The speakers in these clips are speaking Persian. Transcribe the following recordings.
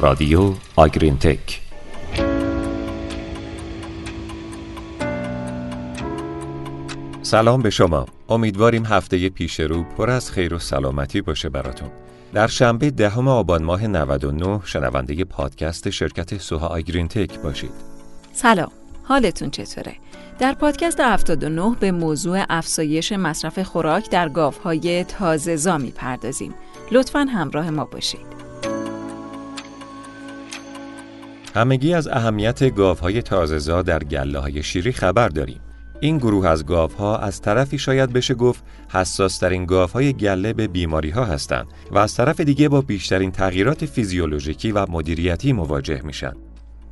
رادیو آگرین تک سلام به شما امیدواریم هفته پیش رو پر از خیر و سلامتی باشه براتون در شنبه دهم آبان ماه 99 شنونده پادکست شرکت سوها آگرین تک باشید سلام حالتون چطوره؟ در پادکست 79 به موضوع افزایش مصرف خوراک در گاوهای تازه‌زا می‌پردازیم. لطفا همراه ما باشید. همگی از اهمیت گاوهای تازه‌زا در گله های شیری خبر داریم. این گروه از گاوها از طرفی شاید بشه گفت حساس ترین گاوهای گله به بیماری ها هستند و از طرف دیگه با بیشترین تغییرات فیزیولوژیکی و مدیریتی مواجه میشن.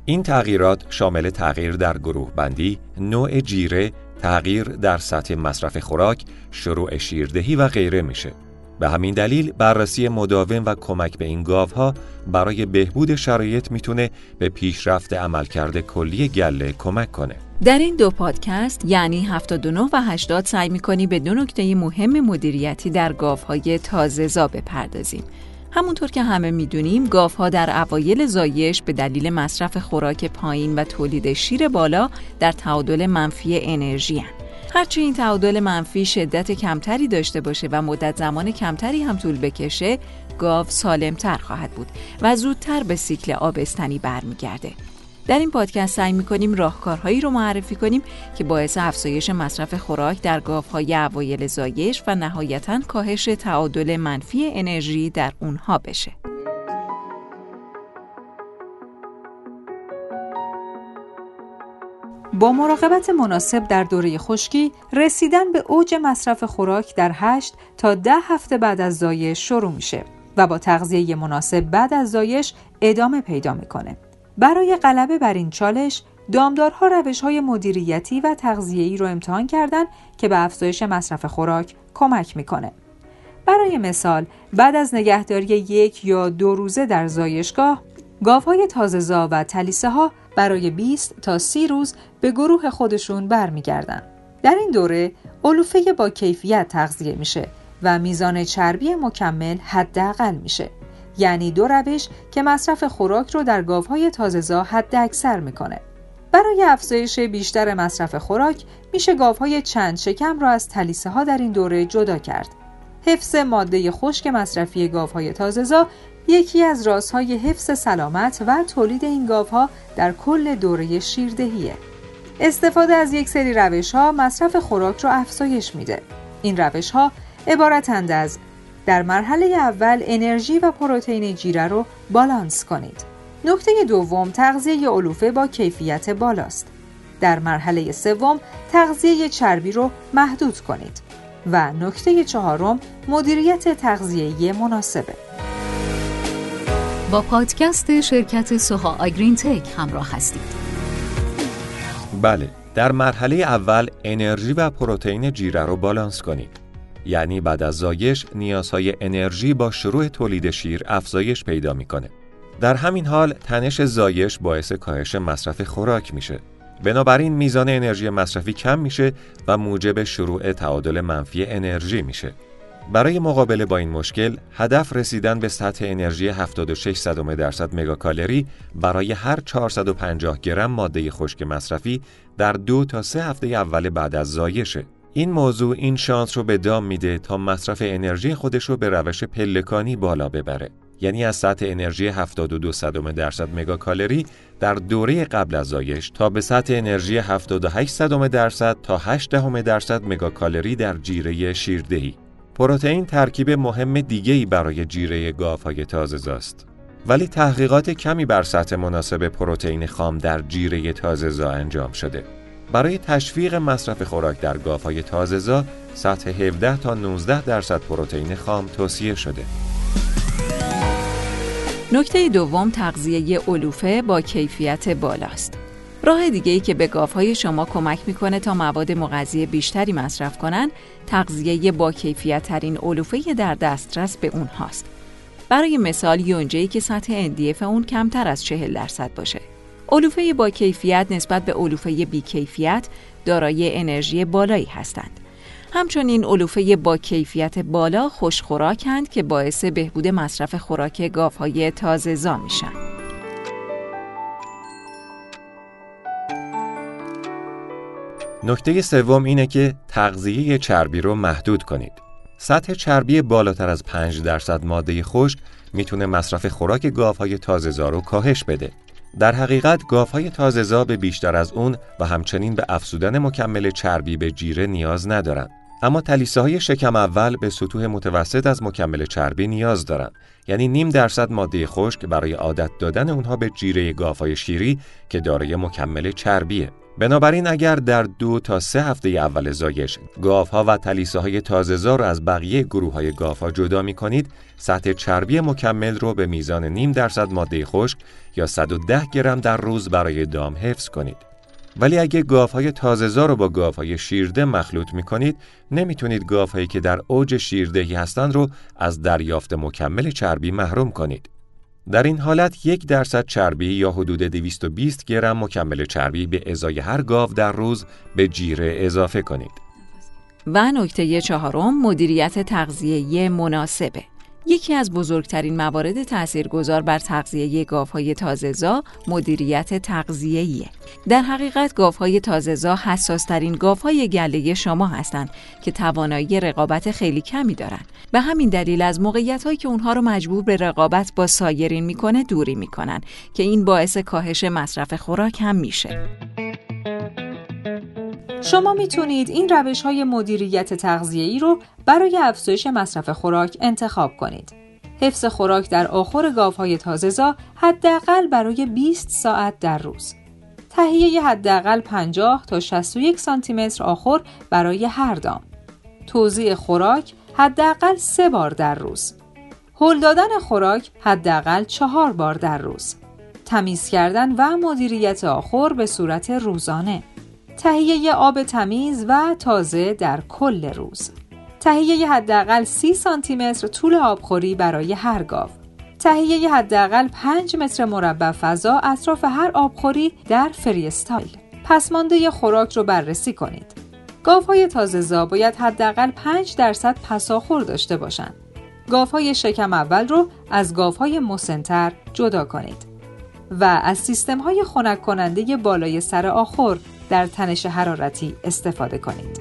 این تغییرات شامل تغییر در گروه بندی، نوع جیره، تغییر در سطح مصرف خوراک، شروع شیردهی و غیره میشه. به همین دلیل بررسی مداوم و کمک به این گاوها برای بهبود شرایط می‌تونه به پیشرفت عملکرد کلی گله کمک کنه. در این دو پادکست یعنی 79 و 80 سعی می‌کنی به دو نکته مهم مدیریتی در گاوهای تازه زا بپردازیم. همونطور که همه می‌دونیم گاوها در اوایل زایش به دلیل مصرف خوراک پایین و تولید شیر بالا در تعادل منفی انرژی هن. هرچی این تعادل منفی شدت کمتری داشته باشه و مدت زمان کمتری هم طول بکشه گاو سالمتر خواهد بود و زودتر به سیکل آبستنی برمیگرده در این پادکست سعی می‌کنیم راهکارهایی رو معرفی کنیم که باعث افزایش مصرف خوراک در گاوهای اوایل زایش و نهایتا کاهش تعادل منفی انرژی در اونها بشه. با مراقبت مناسب در دوره خشکی رسیدن به اوج مصرف خوراک در 8 تا 10 هفته بعد از زایش شروع میشه و با تغذیه مناسب بعد از زایش ادامه پیدا می‌کنه. برای غلبه بر این چالش دامدارها روش های مدیریتی و تغذیه‌ای رو امتحان کردند که به افزایش مصرف خوراک کمک می‌کنه. برای مثال بعد از نگهداری یک یا دو روزه در زایشگاه گاوهای تازه‌زا و تلیسه ها برای 20 تا 30 روز به گروه خودشون برمیگردن. در این دوره علوفه با کیفیت تغذیه میشه و میزان چربی مکمل حداقل میشه. یعنی دو روش که مصرف خوراک رو در گاوهای تازه‌زا حد اکثر می‌کنه. برای افزایش بیشتر مصرف خوراک میشه گاوهای چند شکم را از تلیسه ها در این دوره جدا کرد. حفظ ماده خشک مصرفی گاوهای تازه‌زا یکی از رازهای حفظ سلامت و تولید این گاوها در کل دوره شیردهیه. استفاده از یک سری روش ها مصرف خوراک را افزایش میده. این روش ها عبارتند از در مرحله اول انرژی و پروتئین جیره رو بالانس کنید. نکته دوم تغذیه علوفه با کیفیت بالاست. در مرحله سوم تغذیه چربی رو محدود کنید. و نکته چهارم مدیریت تغذیه مناسبه. با پادکست شرکت سوها آگرین تک همراه هستید. بله، در مرحله اول انرژی و پروتئین جیره رو بالانس کنید. یعنی بعد از زایش نیازهای انرژی با شروع تولید شیر افزایش پیدا می‌کنه. در همین حال تنش زایش باعث کاهش مصرف خوراک میشه. بنابراین میزان انرژی مصرفی کم میشه و موجب شروع تعادل منفی انرژی میشه. برای مقابله با این مشکل، هدف رسیدن به سطح انرژی 76 درصد مگاکالری برای هر 450 گرم ماده خشک مصرفی در دو تا سه هفته اول بعد از زایشه. این موضوع این شانس رو به دام میده تا مصرف انرژی خودش رو به روش پلکانی بالا ببره. یعنی از سطح انرژی 72 صدم درصد مگاکالری در دوره قبل از زایش تا به سطح انرژی 78 صدم درصد تا 8 دهم درصد مگاکالری در جیره شیردهی. پروتئین ترکیب مهم دیگه‌ای برای جیره گاوهای تازه‌زاست. ولی تحقیقات کمی بر سطح مناسب پروتئین خام در جیره تازه‌زا انجام شده. برای تشویق مصرف خوراک در گاوهای تازه‌زا سطح 17 تا 19 درصد پروتئین خام توصیه شده. نکته دوم تغذیه علوفه با کیفیت بالاست. راه دیگه ای که به گاوهای شما کمک می‌کنه تا مواد مغذی بیشتری مصرف کنن، تغذیه با کیفیت ترین علوفه در دسترس به اونهاست. برای مثال یونجه‌ای که سطح NDF اون کمتر از 40 درصد باشه. علوفه با کیفیت نسبت به علوفه بی کیفیت دارای انرژی بالایی هستند. همچنین علوفه با کیفیت بالا خوشخوراکند که باعث بهبود مصرف خوراک گاوهای تازه زا میشن. نکته سوم اینه که تغذیه چربی رو محدود کنید. سطح چربی بالاتر از 5 درصد ماده خشک می‌تونه مصرف خوراک گاوهای تازه‌زا رو کاهش بده. در حقیقت گاوهای تازه‌زا به بیشتر از اون و همچنین به افزودن مکمل چربی به جیره نیاز ندارن. اما تلیسه های شکم اول به سطوح متوسط از مکمل چربی نیاز دارند یعنی نیم درصد ماده خشک برای عادت دادن اونها به جیره گافای شیری که دارای مکمل چربیه بنابراین اگر در دو تا سه هفته اول زایش گاوها و تلیسه های تازه رو از بقیه گروه های گاوها جدا می کنید سطح چربی مکمل رو به میزان نیم درصد ماده خشک یا 110 گرم در روز برای دام حفظ کنید ولی اگه گاوهای تازه‌زا رو با گاوهای شیرده مخلوط می‌کنید نمی‌تونید گاوهایی که در اوج شیردهی هستند رو از دریافت مکمل چربی محروم کنید. در این حالت یک درصد چربی یا حدود 220 گرم مکمل چربی به ازای هر گاو در روز به جیره اضافه کنید. و نکته چهارم مدیریت تغذیه مناسبه. یکی از بزرگترین موارد تاثیرگذار بر تغذیه گاوهای تازه‌زا مدیریت تغذیه‌ایه. در حقیقت گاوهای تازه‌زا حساس‌ترین گاوهای گله شما هستند که توانایی رقابت خیلی کمی دارند. به همین دلیل از موقعیت‌هایی که اونها رو مجبور به رقابت با سایرین می‌کنه دوری می‌کنن که این باعث کاهش مصرف خوراک هم میشه. شما می‌تونید این روش های مدیریت تغذیه‌ای رو برای افزایش مصرف خوراک انتخاب کنید. حفظ خوراک در آخر گاوهای تازه‌زا حداقل برای 20 ساعت در روز. تهیه حداقل 50 تا 61 سانتی متر آخر برای هر دام. توزیع خوراک حداقل سه بار در روز. هل دادن خوراک حداقل چهار بار در روز. تمیز کردن و مدیریت آخر به صورت روزانه. تهیه آب تمیز و تازه در کل روز. تهیه حداقل 30 سانتی متر طول آبخوری برای هر گاو. تهیه حداقل 5 متر مربع فضا اطراف هر آبخوری در فری استایل پسمانده خوراک رو بررسی کنید. گاوهای تازه باید حداقل 5 درصد پساخور داشته باشند. گاوهای شکم اول رو از گاوهای مسنتر جدا کنید. و از سیستم های خنک کننده بالای سر آخر در تنش حرارتی استفاده کنید.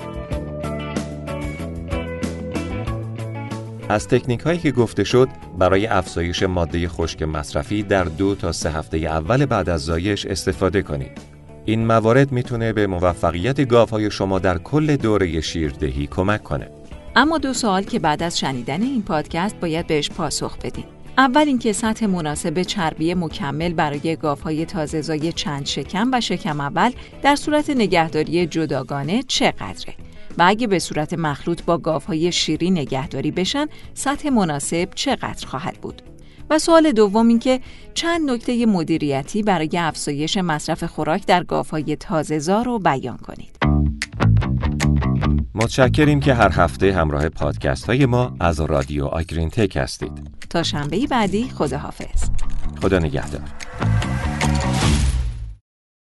از تکنیک هایی که گفته شد برای افزایش ماده خشک مصرفی در دو تا سه هفته اول بعد از زایش استفاده کنید. این موارد می‌تونه به موفقیت گاوهای شما در کل دوره شیردهی کمک کنه. اما دو سوال که بعد از شنیدن این پادکست باید بهش پاسخ بدیم. اول اینکه سطح مناسب چربی مکمل برای گاوهای تازه‌زای چند شکم و شکم اول در صورت نگهداری جداگانه چقدره و اگه به صورت مخلوط با گاوهای شیری نگهداری بشن سطح مناسب چقدر خواهد بود و سوال دوم اینکه چند نکته مدیریتی برای افزایش مصرف خوراک در گاوهای تازه‌زا رو بیان کنید. متشکریم که هر هفته همراه پادکست های ما از رادیو آگرین تک هستید. تا شنبه بعدی خداحافظ. خدا نگهدار.